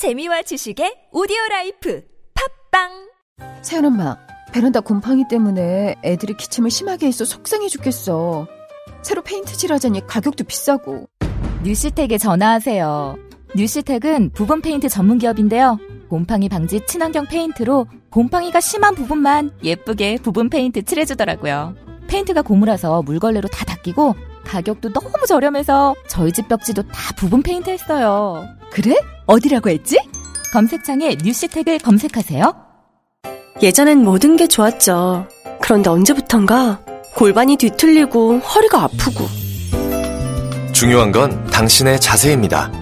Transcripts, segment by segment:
재미와 지식의 오디오 life 팟빵 세연 엄마, 베란다 곰팡이 때문에 애들이 기침을 심하게 해서 속상해 죽겠어. 새로 페인트 칠하자니 가격도 비싸고. 뉴시텍에 전화하세요. 뉴시텍은 부분 페인트 전문 기업인데요. 곰팡이 방지 친환경 페인트로 곰팡이가 심한 부분만 예쁘게 부분 페인트 칠해주더라고요. 페인트가 고무라서 물걸레로 다 닦이고 가격도 너무 저렴해서 저희 집 벽지도 다 부분 페인트 했어요. 그래? 어디라고 했지? 검색창에 뉴시텍을 검색하세요. 예전엔 모든 게 좋았죠. 그런데 언제부턴가 골반이 뒤틀리고 허리가 아프고 중요한 건 당신의 자세입니다.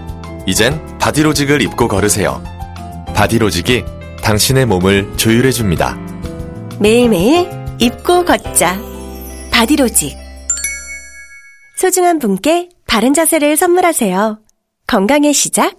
이젠 바디로직을 입고 걸으세요. 바디로직이 당신의 몸을 조율해줍니다. 매일매일 입고 걷자. 바디로직. 소중한 분께 바른 자세를 선물하세요. 건강의 시작,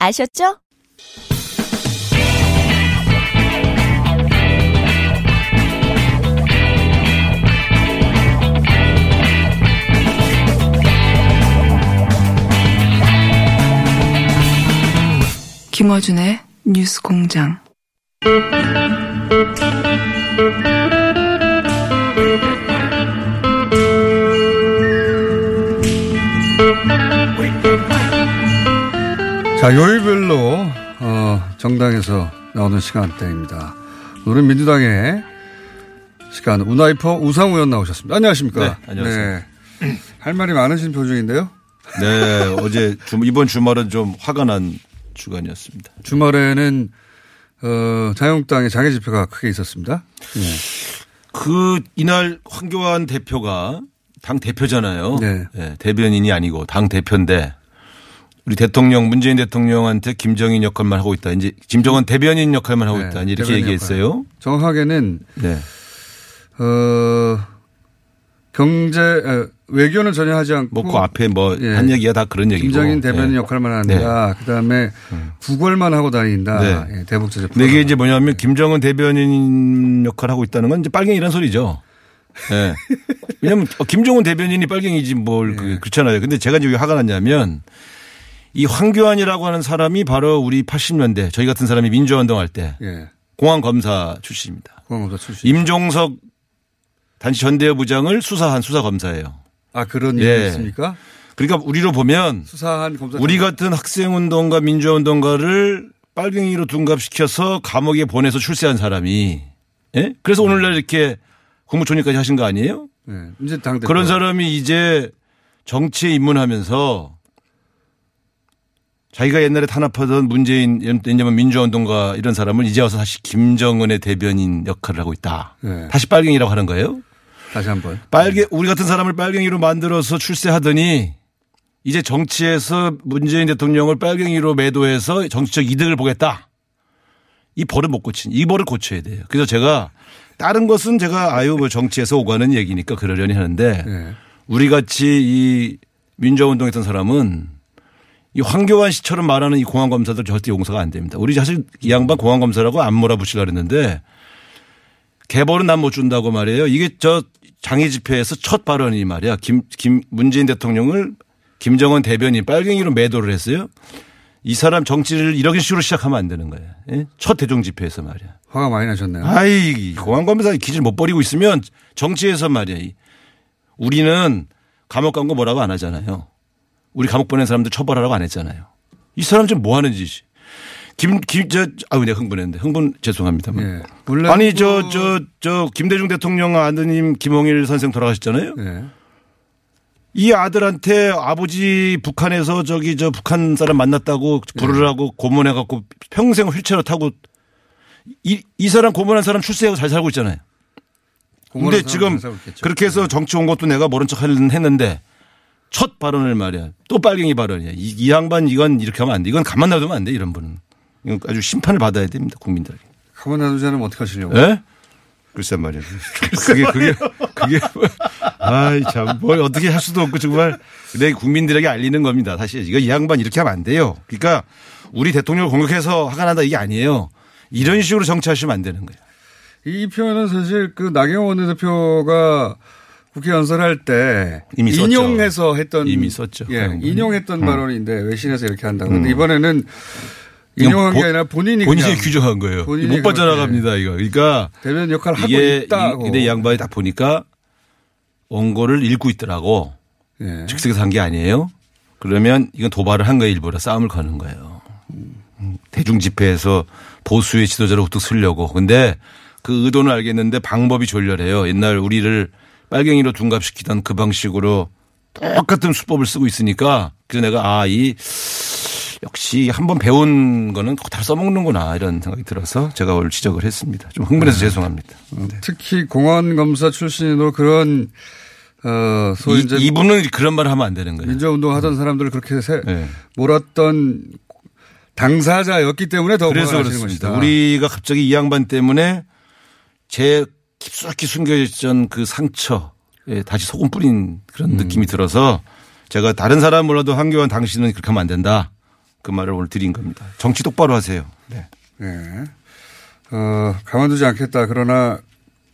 아셨죠? 김어준의 뉴스 공장. 자, 요일별로, 어, 정당에서 나오는 시간대입니다. 오늘은 민주당의 시간, 우나이퍼 우상우 의원 나오셨습니다. 안녕하십니까. 네, 안녕하세요. 네. 할 말이 많으신 표정인데요. 네, 어제 주, 이번 주말은 좀 화가 난 주간이었습니다. 주말에는, 어, 자유한국당의 장애 집회가 크게 있었습니다. 네. 그, 이날 황교안 대표가 당 대표잖아요. 네. 네, 대변인이 아니고 당 대표인데 우리 대통령 문재인 대통령한테 김정인 역할만 하고 있다. 이제 김정은 대변인 역할만 하고 네, 있다. 이렇게 얘기했어요. 역할. 정확하게는, 네. 어, 경제, 어, 외교는 전혀 하지 않고. 뭐그 앞에 뭐 예. 한 얘기가 다 그런 얘기고. 김정인 대변인 네. 역할만 한다. 그 다음에 구걸만 하고 다닌다. 네. 예, 대북 제재. 근데 이게 이제 뭐냐면 김정은 대변인 역할을 하고 있다는 건 이제 빨갱이란 소리죠. 예. 왜냐면 어, 김정은 대변인이 빨갱이지 뭘 그- 그렇잖아요. 근데 제가 이제 왜 화가 났냐면 이 황교안이라고 하는 사람이 바로 우리 80년대 저희 같은 사람이 민주화 운동할 때 예. 공안 검사 출신입니다. 공항 검사 출신. 임종석 단시 전대회 부장을 수사한 수사 검사예요. 아, 그런 예. 일이 있습니까? 그러니까 우리로 보면 수사한 검사. 우리 같은 학생 운동가 민주화 운동가를 빨갱이로 둔갑시켜서 감옥에 보내서 출세한 사람이 예? 그래서 오늘날 이렇게 국무총리까지 하신 거 아니에요? 예. 이제 당대표. 그런 사람이 이제 정치에 입문하면서 자기가 옛날에 탄압하던 문재인 왜냐면 민주화 운동가 이런 사람을 이제 와서 다시 김정은의 대변인 역할을 하고 있다. 네. 다시 빨갱이라고 하는 거예요. 다시 한 번. 빨개 우리 같은 사람을 빨갱이로 만들어서 출세하더니 이제 정치에서 문재인 대통령을 빨갱이로 매도해서 정치적 이득을 보겠다. 이 버릇 못 고친 이 버릇 고쳐야 돼요. 그래서 제가 다른 것은 제가 아유 뭐 정치에서 오가는 얘기니까 그러려니 하는데 예. 우리 같이 이 민주화 운동했던 사람은 이 황교안 씨처럼 말하는 이 공안 검사들 절대 용서가 안 됩니다. 우리 사실 이 양반 공안 검사라고 안 몰아붙이려 그랬는데 개벌은 난 못 준다고 말이에요. 이게 저 장애 집회에서 첫 발언이 말이야. 김, 김, 문재인 대통령을 김정은 대변인 빨갱이로 매도를 했어요. 이 사람 정치를 이런 식으로 시작하면 안 되는 거예요. 예? 첫 대중 집회에서 말이야. 화가 많이 나셨네요. 아이, 공안 검사 기질 못 버리고 있으면 정치에서 말이야. 이 우리는 감옥 간 거 뭐라고 안 하잖아요. 우리 감옥 보낸 사람들 처벌하라고 안 했잖아요. 이 사람 지금 뭐 하는 짓이. 김, 김, 저, 아유, 내가 흥분했는데. 흥분 죄송합니다만. 예. 아니, 저, 저, 저, 김대중 대통령 아드님 김홍일 선생 돌아가셨잖아요. 예. 이 아들한테 아버지 북한에서 저기 저 북한 사람 만났다고 부르라고 고문해 갖고 평생 휠체어 타고 이, 이 사람 고문한 사람 출세하고 잘 살고 있잖아요. 근데 지금. 그렇게 해서 정치 온 것도 내가 모른 척 했는데 첫 발언을 말이야. 또 빨갱이 발언이야. 이, 이 양반 이건 이렇게 하면 안 돼. 이건 가만 놔두면 안 돼. 이런 분은. 이건 아주 심판을 받아야 됩니다. 국민들에게. 가만 놔두지 않으면 어떡하시려고. 예? 글쎄 말이야. 그게, 그게, 그게, 아이, 참, 뭘 어떻게 할 수도 없고 정말 내 국민들에게 알리는 겁니다. 사실 이거 이 양반 이렇게 하면 안 돼요. 그러니까 우리 대통령을 공격해서 화가 난다 이게 아니에요. 이런 식으로 정치하시면 안 되는 거예요. 이 표현은 사실 그 나경원 원내대표가 국회 연설할 때 이미. 인용해서 했던 이미 썼죠. 예, 음. 인용했던 음. 발언인데 외신에서 이렇게 한다고. 근데 음. 이번에는 인용한 게 본- 아니라 본인이 본인이 규정한 거예요. 본인이 못 빠져나갑니다, 이거. 그러니까 대변 역할을 하고. 이- 근데 이 양반이 딱 보니까 원고를 읽고 있더라고. 예. 즉석에서 한 게 아니에요. 그러면 이건 도발을 한 거예요. 일부러 싸움을 거는 거예요. 음, 대중 집회에서 보수의 지도자를 우뚝 쓰려고. 근데 그 의도는 알겠는데 방법이 졸렬해요. 옛날 우리를 빨갱이로 둔갑시키던 그 방식으로 똑같은 수법을 쓰고 있으니까 그래서 내가 아, 이 역시 한번 배운 거는 다 써먹는구나 이런 생각이 들어서 제가 오늘 지적을 했습니다. 좀 흥분해서 죄송합니다. 어, 특히 공안 검사 출신으로 그런 어 소위 이, 이분은 그런 말을 하면 안 되는 거예요. 민주운동 하던 사람들을 그렇게 세, 네. 몰았던 당사자였기 때문에 더 그래서 그렇습니다. 것이다. 우리가 갑자기 이 양반 때문에 제 깊숙이 숨겨있던 그 상처에 다시 소금 뿌린 그런 느낌이 들어서 제가 다른 사람 몰라도 한교안 당신은 그렇게 하면 안 된다. 그 말을 오늘 드린 겁니다. 정치 똑바로 하세요. 네. 예. 어, 가만두지 않겠다. 그러나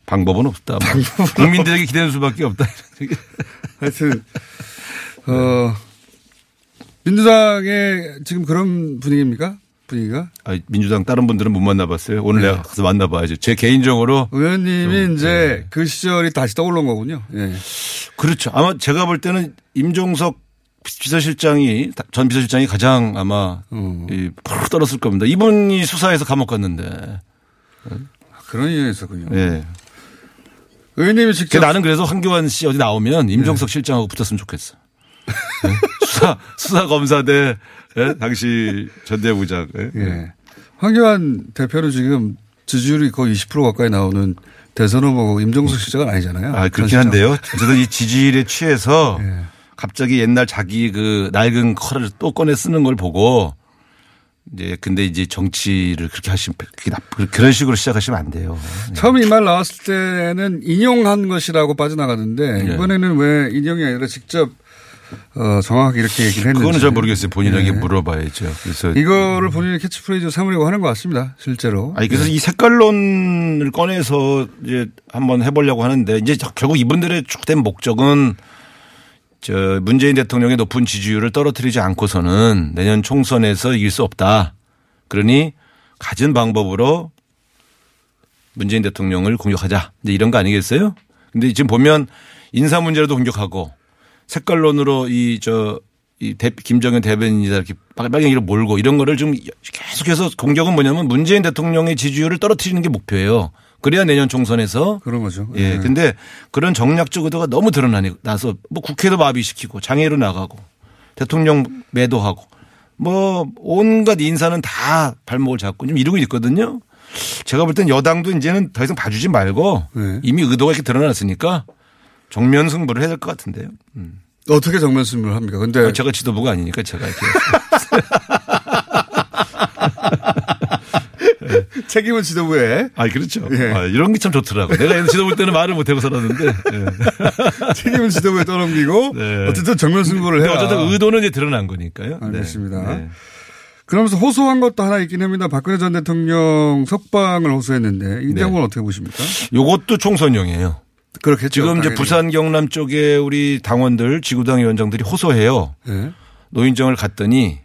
방법은 없다. 뭐. 국민들에게 기대는 수밖에 없다. 하여튼 어 민주당의 지금 그런 분위기입니까? 분위기가? 아, 민주당 다른 분들은 못 만나봤어요. 오늘 내가 가서 만나봐야죠. 제 개인적으로 의원님이 이제 그 시절이 다시 떠오른 거군요. 예. 그렇죠. 아마 제가 볼 때는 임종석 비서실장이 전 비서실장이 가장 아마 이 푸르 떨었을 겁니다. 이분이 수사해서 감옥 갔는데. 그런 있었군요. 예. 의원님이 직접 나는 그래서 황교안 씨 어디 나오면 임종석 실장하고 붙었으면 좋겠어. 예? 수사 수사 검사대 예? 당시 전 대부장. 예? 예. 황교안 대표는 지금 지지율이 거의 20% 가까이 나오는 대선 후보고 임종석 실장은 아니잖아요. 아, 그렇긴 전 한데요. 어쨌든 이 지지율에 취해서 예. 갑자기 옛날 자기 그 낡은 칼을 또 꺼내 쓰는 걸 보고 이제 근데 이제 정치를 그렇게 하시면 그렇게 나 그런 식으로 시작하시면 안 돼요. 처음 이 말 나왔을 때는 인용한 것이라고 빠져나가는데 네. 이번에는 왜 인용이 아니라 직접 어, 정확하게 이렇게 얘기를 했는지. 그거는 잘 모르겠어요. 본인에게 네. 물어봐야죠. 그래서 이거를 본인의 캐치프레이즈 삼으려고 하는 것 같습니다. 실제로. 아니 그래서 이 색깔론을 꺼내서 이제 한번 해보려고 하는데 이제 결국 이분들의 주된 목적은 저 문재인 대통령의 높은 지지율을 떨어뜨리지 않고서는 내년 총선에서 이길 수 없다. 그러니 가진 방법으로 문재인 대통령을 공격하자. 이제 이런 거 아니겠어요? 근데 지금 보면 인사 문제로도 공격하고 색깔론으로 이 저이 김정은 대변인이다 이렇게 빨갱이를 몰고 이런 거를 좀 계속해서 공격은 뭐냐면 문재인 대통령의 지지율을 떨어뜨리는 게 목표예요. 그래야 내년 총선에서 그런 거죠. 예. 예. 근데 그런 정략적 의도가 너무 드러나서 뭐 국회도 마비시키고 장애로 나가고 대통령 매도하고 뭐 온갖 인사는 다 발목을 잡고 좀 이러고 있거든요. 제가 볼 땐 여당도 이제는 더 이상 봐주지 말고 네. 이미 의도가 이렇게 드러났으니까 정면 승부를 해야 될 것 같은데요. 음. 어떻게 정면 승부를 합니까? 근데 제가 지도부가 아니니까 제가 이렇게 책임은 지도부에. 아 그렇죠. 예. 아, 이런 게 참 좋더라고. 내가 지도부 때는 말을 못하고 살았는데. 예. 책임은 지도부에 떠넘기고 네. 어쨌든 정면 승부를 해라. 어쨌든 의도는 이제 드러난 거니까요. 네. 알겠습니다. 네. 그러면서 호소한 것도 하나 있긴 합니다. 박근혜 전 대통령 석방을 호소했는데 이 네. 내용은 어떻게 보십니까? 요것도 총선용이에요. 그렇겠죠. 지금 이제 당연히. 부산 경남 쪽에 우리 당원들 지구당 위원장들이 호소해요. 예. 노인정을 갔더니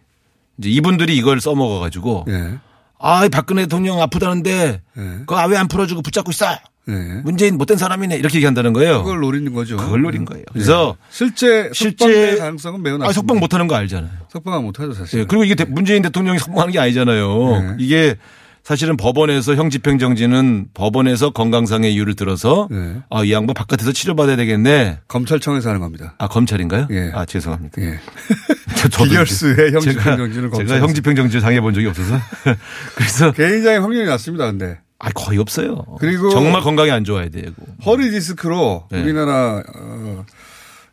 이제 이분들이 이걸 써먹어 가지고 예. 아, 이 박근혜 대통령 아프다는데 예. 그거 왜 안 풀어주고 붙잡고 있어? 예. 문재인 못된 사람이네 이렇게 얘기한다는 거예요. 그걸 노리는 거죠. 그걸 노린 거예요. 그래서 예. 실제 실제 가능성은 매우 낮습니다. 아, 석방 못하는 거 알잖아요. 석방은 못하죠 사실. 예, 그리고 이게 대- 문재인 대통령이 석방하는 게 아니잖아요. 네. 이게 사실은 법원에서 형 집행정지는 법원에서 건강상의 이유를 들어서 네. 아, 이 양반 바깥에서 치료받아야 되겠네. 검찰청에서 하는 겁니다. 아, 검찰인가요? 예. 아, 죄송합니다. 예. 저- 저도 비결수의 이제 형집행정지는 제가. 제가 형 집행정지 당해본 적이 없어서. 그래서 개인장애 확률이 낮습니다. 근데 아, 거의 없어요. 그리고 정말 건강이 안 좋아야 되고. 허리 디스크로 네. 우리나라 어,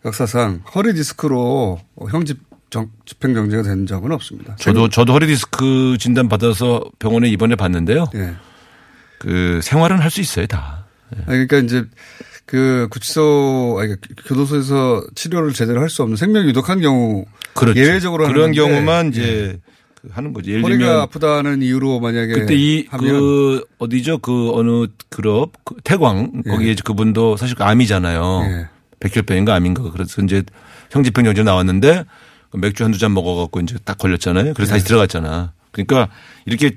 역사상 허리 디스크로 형집 정, 집행 정지가 된 적은 없습니다. 저도 저도 허리 디스크 진단 받아서 병원에 입원해 봤는데요. 예. 그 생활은 할 수 있어요 다. 아니, 그러니까 이제 그 구치소, 아니, 교도소에서 치료를 제대로 할 수 없는 생명 유독한 경우 그렇죠. 예외적으로 그런 예. 경우만 이제 그 하는 거죠. 예를 허리가 들면 아프다는 이유로 만약에 그때 이 그 어디죠 그 어느 그룹 그 태광 예. 거기에 그분도 사실 그 암이잖아요. 예. 백혈병인가 암인가 그래서 이제 형집행 정지 나왔는데 그 맥주 한두 잔 먹어갖고 이제 딱 걸렸잖아요. 그래서 예. 다시 들어갔잖아. 그러니까 이렇게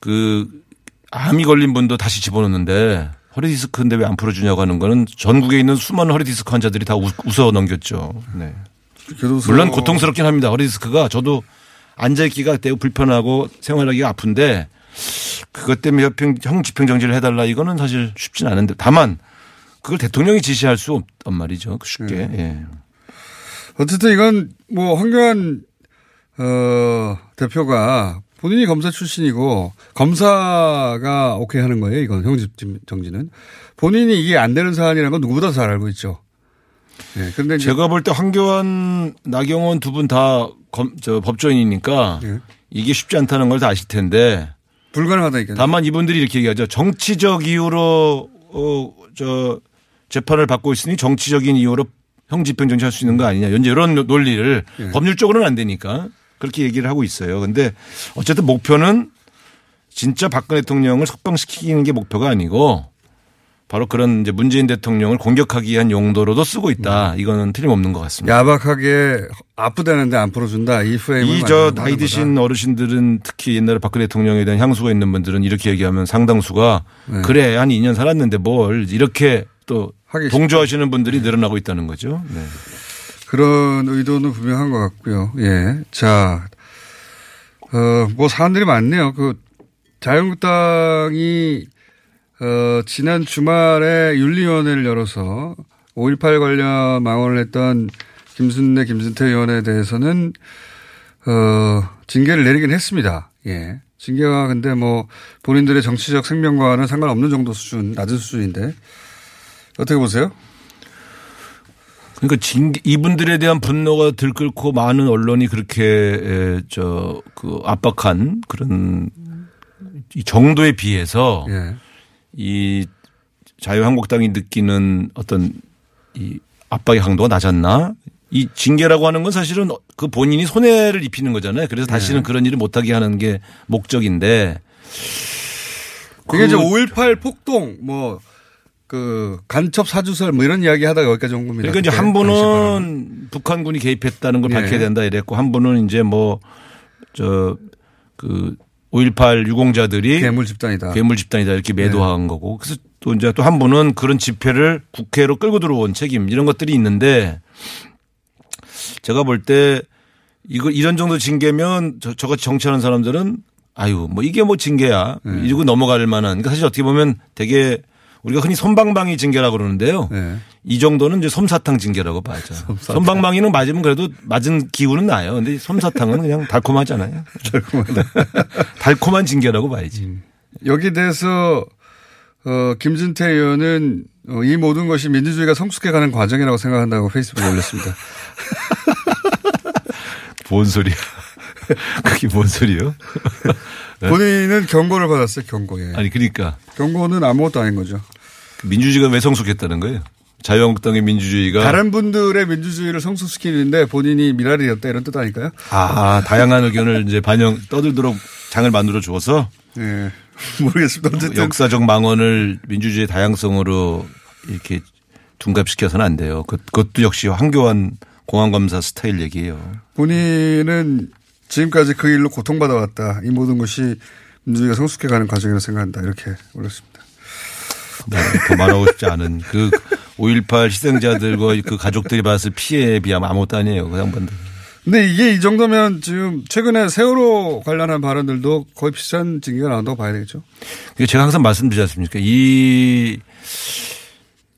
그 암이 걸린 분도 다시 집어넣는데 허리 디스크인데 왜 안 풀어주냐고 하는 거는 전국에 있는 수많은 허리 디스크 환자들이 다 우- 웃어 넘겼죠. 네. 물론 고통스럽긴 합니다. 허리 디스크가 저도 앉아있기가 매우 불편하고 생활하기가 아픈데 그것 때문에 협행, 형 집행정지를 해달라 이거는 사실 쉽진 않은데 다만 그걸 대통령이 지시할 수 없단 말이죠. 쉽게. 예. 어쨌든 이건 뭐 황교안 어, 대표가 본인이 검사 출신이고 검사가 오케이 하는 거예요. 이건 형집 정지는 본인이 이게 안 되는 사안이라는 건 누구보다 잘 알고 있죠. 예. 그런데 이제 제가 볼 때 황교안, 나경원 두 분다저 법조인이니까 예. 이게 쉽지 않다는 걸 다 아실 텐데 불가능하다니까. 다만 이분들이 이렇게 얘기하죠. 정치적 이유로 어, 저 재판을 받고 있으니 정치적인 이유로 형 집행정지 할 수 있는 거 아니냐. 현재 이런 논리를 예. 법률적으로는 안 되니까 그렇게 얘기를 하고 있어요. 근데 어쨌든 목표는 진짜 박근혜 대통령을 석방시키는 게 목표가 아니고 바로 그런 이제 문재인 대통령을 공격하기 위한 용도로도 쓰고 있다. 음. 이거는 틀림없는 것 같습니다. 야박하게 아프다는데 안 풀어준다. 이 프레임을 이 저 나이 드신 어르신들은 특히 옛날에 박근혜 대통령에 대한 향수가 있는 분들은 이렇게 얘기하면 상당수가 네. 그래 한 2년 살았는데 뭘 이렇게 또 하기 동조하시는 분들이 늘어나고 있다는 거죠. 네. 그런 의도는 분명한 것 같고요. 예. 자, 어, 뭐 사람들이 많네요. 그 자유한국당이 어, 지난 주말에 윤리위원회를 열어서 5.18 관련 망언을 했던 김순례, 김순태 의원에 대해서는 어, 징계를 내리긴 했습니다. 예. 징계가 근데 뭐 본인들의 정치적 생명과는 상관없는 정도 수준, 낮은 수준인데 어떻게 보세요? 그러니까 징계, 이분들에 대한 분노가 들끓고 많은 언론이 그렇게 저그 압박한 그런 이 정도에 비해서 예. 이 자유한국당이 느끼는 어떤 이 압박의 강도가 낮았나? 이 징계라고 하는 건 사실은 그 본인이 손해를 입히는 거잖아요. 그래서 다시는 그런 일을 못하게 하는 게 목적인데. 그게 이제 그5.18 폭동, 뭐, 그, 간첩 사주설 뭐 이런 이야기 하다가 여기까지 온 겁니다. 그러니까 이제 한. 분은 북한군이 개입했다는 걸 예. 밝혀야 된다 이랬고 한 분은 이제 뭐, 저, 그, 5.18 유공자들이 괴물 집단이다. 괴물 집단이다 이렇게 매도한 거고 그래서 또 이제 또 한 분은 그런 집회를 국회로 끌고 들어온 책임 이런 것들이 있는데 제가 볼 때 이거 이런 정도 징계면 저, 저같이 정치하는 사람들은 아유 뭐 이게 뭐 징계야 네. 이러고 넘어갈 만한 그러니까 사실 어떻게 보면 되게 우리가 흔히 손방망이 징계라고 그러는데요. 네. 이 정도는 이제 솜사탕 징계라고 봐야죠. 손방망이는 맞으면 그래도 맞은 기운은 나요. 근데 솜사탕은 그냥 달콤하잖아요. 달콤한 징계라고 봐야지. 여기 대해서, 어, 김진태 의원은 어, 이 모든 것이 민주주의가 성숙해가는 과정이라고 생각한다고 페이스북에 올렸습니다. 뭔 소리야? 그게 뭔 소리예요? 본인은 경고를 받았어요, 경고. 예. 아니 그러니까 경고는 아무것도 아닌 거죠. 민주주의가 왜 성숙했다는 거예요? 자유한국당의 민주주의가 다른 분들의 민주주의를 성숙시키는데 본인이 미랄이었다 이런 뜻 아닐까요? 아 다양한 의견을 이제 반영 떠들도록 장을 만들어 주어서 예. 모르겠습니다. 어쨌든. 역사적 망언을 민주주의 다양성으로 이렇게 둔갑시켜서는 안 돼요. 그- 그것도 역시 황교안 공안검사 스타일 얘기예요. 본인은 지금까지 그 일로 고통받아왔다. 이 모든 것이 민주주의가 성숙해가는 과정이라고 생각한다. 이렇게 올렸습니다. 네, 더 말하고 싶지 않은 그 5.18 희생자들과 그 가족들이 받았을 피해에 비하면 아무것도 아니에요. 그 양반들. 근데 이게 이 정도면 지금 최근에 세월호 관련한 발언들도 거의 비슷한 징계가 나온다고 봐야 되겠죠. 제가 항상 말씀드리지 않습니까? 이,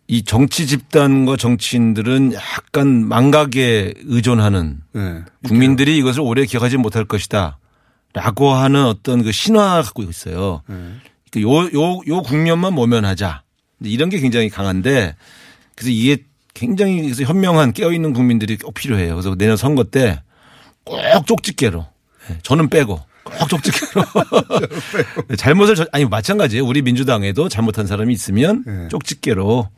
이 정치 집단과 정치인들은 약간 망각에 의존하는 네. 국민들이 이것을 오래 기억하지 못할 것이다. 라고 하는 어떤 그 신화 갖고 있어요. 네. 그 요, 요, 요 국면만 모면하자. 이런 게 굉장히 강한데 그래서 이게 굉장히 그래서 현명한 깨어있는 국민들이 꼭 필요해요. 그래서 내년 선거 때 꼭 쪽집게로. 예, 저는 빼고. 꼭 쪽집게로. 네, 잘못을, 저- 아니, 마찬가지예요. 우리 민주당에도 잘못한 사람이 있으면 네. 쪽집게로.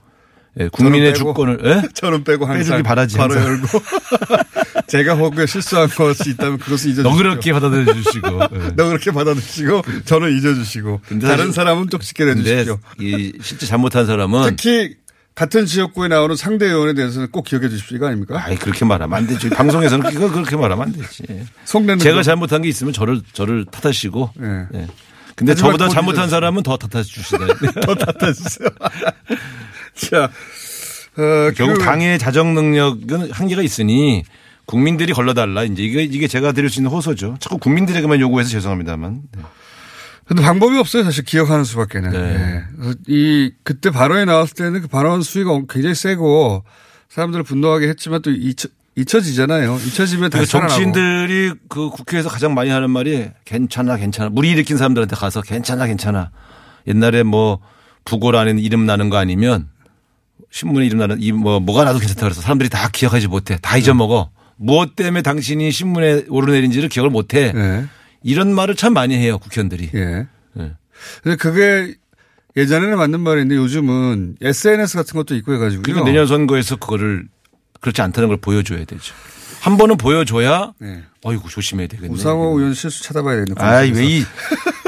예, 국민의 저는 빼고. 주권을, 예? 저는 빼고 항상 빼주길 바라지, 바로 항상. 열고 제가 혹여 실수한 것이 있다면 그것을 잊어주시고 너그럽게 받아들여 주시고. 예. 너그럽게 받아주시고 저는 잊어주시고 다른 사람은 쪽집게 근데 내주십시오. 이 실제 잘못한 사람은 특히 같은 지역구에 나오는 상대 의원에 대해서는 꼭 기억해 주십시오. 이거 아닙니까? 아이 그렇게 말하면 안 되지. 방송에서는 그거 그렇게 말하면 안 되지. 속내는 제가 거. 잘못한 게 있으면 저를 저를 탓하시고. 예. 예. 근데 저보다 곧 잘못한 잊어주세요. 사람은 더 탓해 주시다. 더 탓해 주세요. 자, 어, 결국 그- 당의 자정 능력은 한계가 있으니 국민들이 걸러달라. 이제 이게 이게 제가 드릴 수 있는 호소죠. 자꾸 국민들에게만 요구해서 죄송합니다만. 네. 근데 방법이 없어요. 사실 기억하는 수밖에는. 네. 예. 그래서 이 그때 발언이 나왔을 때는 그 발언 수위가 굉장히 세고 사람들을 분노하게 했지만 또 잊혀, 잊혀지잖아요. 잊혀지면 그 다시 살아나고. 정치인들이 그 국회에서 가장 많이 하는 말이 괜찮아 괜찮아 무리 일으킨 사람들한테 가서 괜찮아 괜찮아 옛날에 뭐 안에 이름 나는 거 아니면 신문에 이름 나는 이 뭐 뭐가 나도 괜찮다 그래서 사람들이 다 기억하지 못해 다 잊어먹어 무엇 때문에 당신이 신문에 오르내린지를 기억을 못해 예. 이런 말을 참 많이 해요 국회의원들이 예. 예. 근데 그게 예전에는 맞는 말인데 요즘은 SNS 같은 것도 있고 해가지고요. 그러니까 내년 선거에서 그거를 그렇지 않다는 걸 보여줘야 되죠 한 번은 보여줘야 네. 어이구 조심해야 되겠네 우상호 의원 실수 찾아봐야 되는 아이 왜 이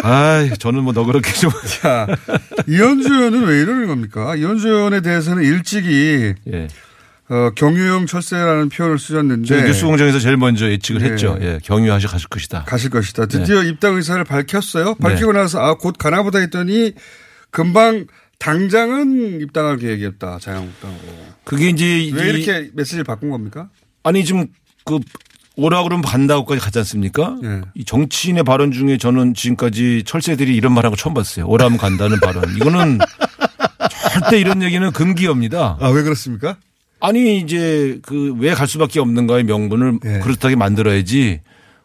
아이 저는 뭐 너 그렇게 좀 자, 이현주 의원은 왜 이러는 겁니까? 이현주 의원에 대해서는 일찍이 예. 어, 경유형 철새라는 표현을 쓰셨는데 저희 뉴스 공장에서 제일 먼저 예측을 네. 했죠. 예, 경유하시 가실 것이다. 가실 것이다. 드디어 입당 의사를 밝혔어요. 밝히고 네. 나서 아, 곧 가나보다 했더니 금방 당장은 입당할 계획이었다. 자유한국당으로. 그게 이제 왜 이- 이렇게 메시지를 바꾼 겁니까? 아니 지금 그 오라 그러면 간다고까지 가지 않습니까? 예. 이 정치인의 발언 중에 저는 지금까지 철새들이 이런 거 처음 봤어요. 오라면 간다는 발언. 이거는 절대 이런 얘기는 금기입니다. 아, 왜 그렇습니까? 아니 이제 그 왜 갈 수밖에 없는가의 명분을 예. 그렇다게 만들어야지.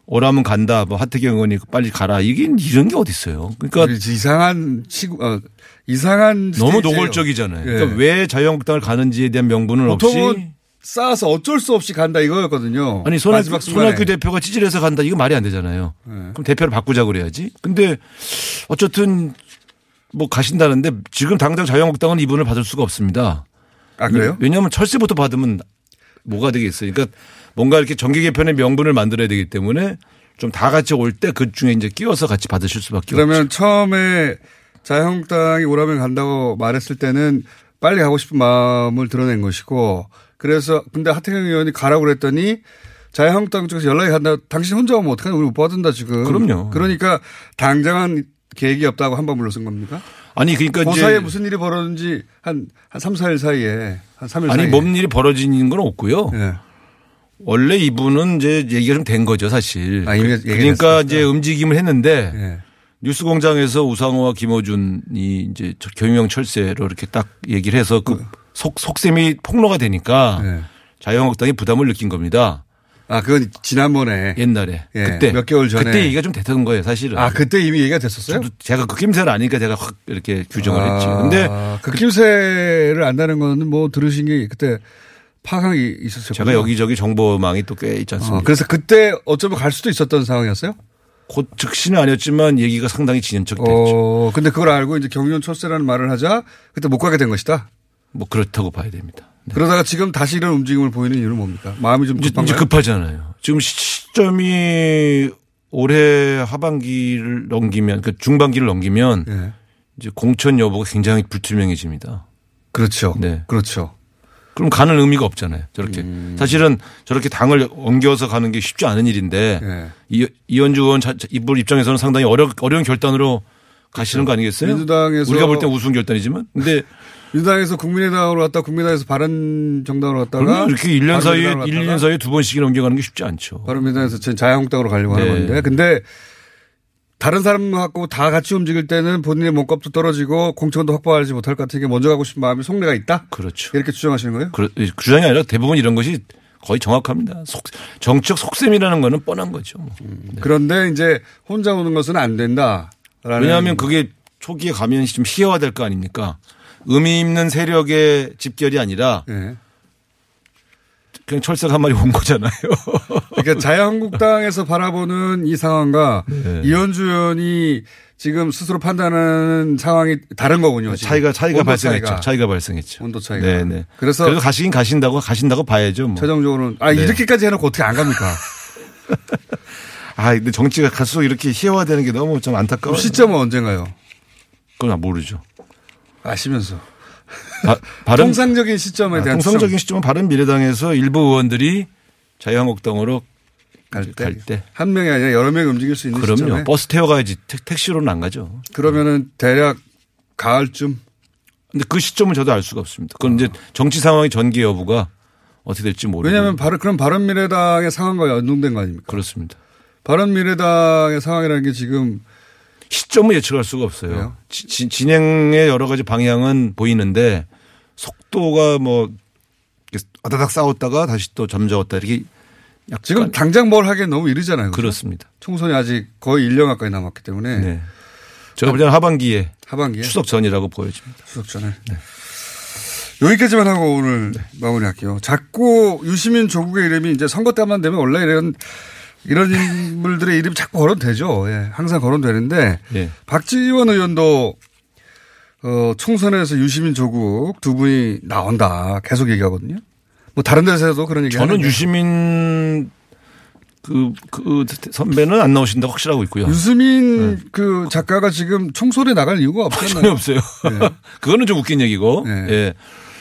오라면 간다. 뭐 하태경 의원이 빨리 가라. 이게 이런 게 어디 있어요. 그러니까 이상한 치구, 어, 이상한 너무. 노골적이잖아요. 예. 그러니까 왜 자유한국당을 가는지에 대한 명분은 없이 보통은 쌓아서 어쩔 수 없이 간다 이거였거든요. 아니 순간에. 손학규 대표가 찌질해서 간다 이거 말이 안 되잖아요. 네. 그럼 대표를 바꾸자 그래야지. 근데 어쨌든 뭐 가신다는데 지금 당장 자유한국당은 이분을 받을 수가 없습니다. 아 그래요? 왜냐하면 철새부터 받으면 뭐가 되겠어요. 그러니까 뭔가 이렇게 정계 개편의 명분을 만들어야 되기 때문에 좀 다 같이 올 때 그 중에 이제 끼워서 같이 받으실 수밖에 그러면 없죠. 처음에 자유한국당이 오라면 간다고 말했을 때는 빨리 가고 싶은 마음을 드러낸 것이고 그래서 근데 하태경 의원이 가라고 그랬더니 자유한국당 쪽에서 연락이 간다. 당신 혼자 오면 어떡하냐. 우리 못 받는다 지금. 그럼요. 그러니까 당장은 계획이 없다고 한 번 물러선 겁니까? 아니 그러니까 그 이제 사이에 무슨 일이 벌어졌는지 한, 한 3, 4일 사이에 한 3일 아니 사이에. 몸 일이 벌어지는 건 없고요. 예. 원래 이분은 이제 얘기가 좀 된 거죠, 사실. 아, 그- 얘기가 그러니까? 이제 움직임을 했는데 예. 뉴스공장에서 우상호와 김호준이 이제 저- 경유형 철새로 이렇게 딱 얘기를 해서 그 속, 속셈이 폭로가 되니까 예. 자유한국당이 부담을 느낀 겁니다. 아, 그건 지난번에. 옛날에. 예, 그때. 몇 개월 전에. 그때 얘기가 좀 됐던 거예요, 사실은. 아, 그때 이미 얘기가 됐었어요? 제가 그 낌새를 아니까 제가 확 이렇게 규정을 아, 했지. 근데 그 낌새를 안다는 거는 뭐 들으신 게 그때 파악이 있었어요. 제가 여기저기 정보망이 또 꽤 있지 않습니까? 어, 그래서 그때 어쩌면 갈 수도 있었던 상황이었어요? 곧 즉시는 아니었지만 얘기가 상당히 진연척됐죠. 어, 근데 그걸 알고 이제 경유원 철새라는 말을 하자 그때 못 가게 된 것이다. 뭐 그렇다고 봐야 됩니다. 네. 그러다가 지금 다시 이런 움직임을 보이는 이유는 뭡니까? 마음이 좀 이제, 이제 급한가요? 급하잖아요. 지금 시점이 올해 하반기를 넘기면, 그 중반기를 넘기면 예. 이제 공천 여부가 굉장히 불투명해집니다. 그렇죠. 네. 그렇죠. 그럼 가는 의미가 없잖아요. 저렇게. 음. 사실은 저렇게 당을 옮겨서 가는 게 쉽지 않은 일인데 예. 이, 이현주 의원 이분 입장에서는 상당히 어려, 어려운 결단으로 가시는 거 아니겠어요? 그렇죠. 민주당에서 우리가 볼 땐 우스운 결단이지만. 근데 민주당에서 국민의당으로 갔다 국민의당에서 바른정당으로 갔다가 이렇게 1년 사이에, 바른미래당으로 1, 2년 갔다가 사이에 두 번씩이나 옮겨가는 게 쉽지 않죠. 바른미래당에서 전 자유한국당으로 가려고 하는 네. 건데 근데 다른 사람하고 다 같이 움직일 때는 본인의 몸값도 떨어지고 공천도 확보하지 못할 것 같으니까 먼저 가고 싶은 마음이 속내가 있다. 그렇죠. 이렇게 주장하시는 거예요? 그 주장이 아니라 대부분 이런 것이 거의 정확합니다. 속, 정치적 속셈이라는 거는 뻔한 거죠. 뭐. 그런데 이제 혼자 오는 것은 안 된다. 왜냐하면 그게 초기에 가면 좀 희화화될 거 아닙니까? 의미 있는 세력의 집결이 아니라 예. 그냥 철새가 한 마리 온 거잖아요. 그러니까 자유한국당에서 바라보는 이 상황과 네. 이현주 의원이 지금 스스로 판단하는 상황이 다른 거군요. 지금. 차이가 차이가 발생했죠. 차이가. 차이가 발생했죠. 온도 차이가. 네네. 그래서 그래서 가시긴 가신다고 가신다고 봐야죠. 뭐. 최종적으로는 아 네. 이렇게까지 해놓고 어떻게 안 갑니까? 아 근데 정치가 갈수록 이렇게 희화화되는 게 너무 좀 안타까워. 그럼 시점은 언젠가요? 그건 난 모르죠. 아시면서 바, 바른 통상적인 시점에 아, 대한 통상적인 시점은 바른 미래당에서 일부 의원들이 자유한국당으로 갈갈 때. 때한 명이 아니라 여러 명이 움직일 수 있는 그럼요. 시점에 버스 태워가야지 택, 택시로는 안 가죠. 그러면은 대략 가을쯤 근데 그 시점은 저도 알 수가 없습니다. 그건 이제 정치 상황의 전개 여부가 어떻게 될지 모르고. 왜냐하면 바로 그럼 바른미래당의 상황과 연동된 거 아닙니까? 그렇습니다. 바른미래당의 상황이라는 게 지금 시점은 예측할 수가 없어요. 지- 지- 진행의 여러 가지 방향은 보이는데 속도가 뭐 어다닥 싸웠다가 다시 또 잠재웠다 이렇게 약간 지금 당장 뭘 하기엔 너무 이르잖아요. 그죠? 그렇습니다. 총선이 아직 거의 1년 가까이 남았기 때문에 네. 제가 볼 때는 하반기에 하반기에 추석 전이라고 보여집니다. 추석 전에 여기까지만 하고 오늘 마무리할게요. 자꾸 유시민 조국의 이름이 이제 선거 때만 되면 원래 이런 이런 인물들의 이름이 자꾸 거론되죠. 예, 항상 거론되는데 예. 박지원 의원도 어, 총선에서 유시민 조국 두 분이 나온다 계속 얘기하거든요. 뭐 다른 데서도 그런 얘기 저는 하는데 유시민 그, 그 선배는 안 나오신다고 확실하고 있고요. 유시민 그 작가가 지금 총선에 나갈 이유가 전혀 없잖아요. 없어요. 네. 그거는 좀 웃긴 얘기고. 네. 예.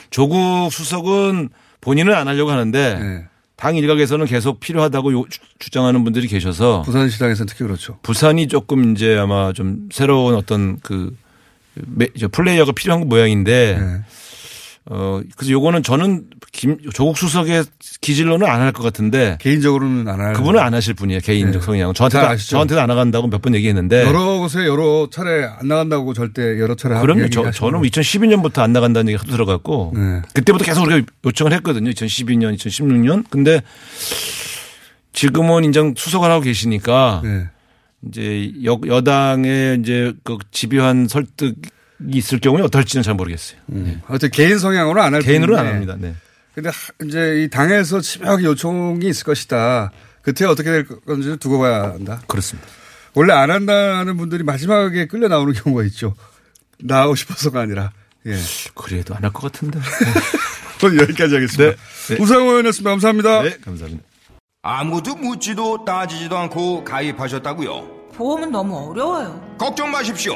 조국 수석은 본인은 안 하려고 하는데 네. 당 일각에서는 계속 필요하다고 요- 주- 주장하는 분들이 계셔서 부산시당에서는 특히 그렇죠. 부산이 조금 이제 아마 좀 새로운 어떤 그 플레이어가 필요한 모양인데 네. 어 그래서 요거는 저는 김 조국 수석의 기질로는 안 할 것 같은데 개인적으로는 안 할. 그분은 안 하실 분이에요 개인적 네. 성향. 아시죠? 저한테도 안 나간다고 몇 번 얘기했는데 여러 곳에 여러 차례 안 나간다고 절대 여러 차례 그럼요. 저, 저는 2012년부터 안 나간다는 얘기가 들어갔고 네. 그때부터 계속 우리가 요청을 했거든요. 2012년, 2016년. 근데 지금은 인정 수석을 하고 계시니까 네. 이제 여, 여당의 이제 그 집요한 설득이 있을 경우에 어떨지는 잘 모르겠어요. 음. 하여튼 개인 성향으로 안 할 개인으로는 안. 합니다. 네. 근데 하- 이제 이 당에서 집요하게 요청이 있을 것이다. 그때 어떻게 될 건지 를 두고 봐야 한다. 그렇습니다. 원래 안 한다는 분들이 마지막에 끌려 나오는 경우가 있죠. 나오고 싶어서가 아니라. 예. 그래도 안 할 것 같은데. 오늘 여기까지 하겠습니다. 네. 네. 우상호 의원이었습니다. 감사합니다. 네, 감사합니다. 아무도 묻지도 따지지도 않고 가입하셨다고요? 보험은 너무 어려워요. 걱정 마십시오.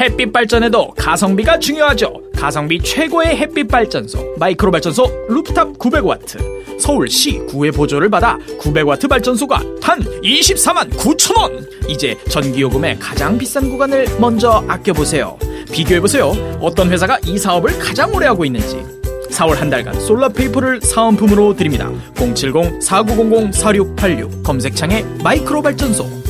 햇빛 발전에도 가성비가 중요하죠. 가성비 최고의 햇빛 발전소 마이크로 발전소 루프탑 900와트 서울시 구의 보조를 받아 900와트 발전소가 단 24만 9천 원. 이제 전기요금의 가장 비싼 구간을 먼저 아껴보세요. 비교해보세요. 어떤 회사가 이 사업을 가장 오래 하고 있는지. 4월 한 달간 솔라페이퍼를 사은품으로 드립니다. 070-4900-4686 검색창에 마이크로 발전소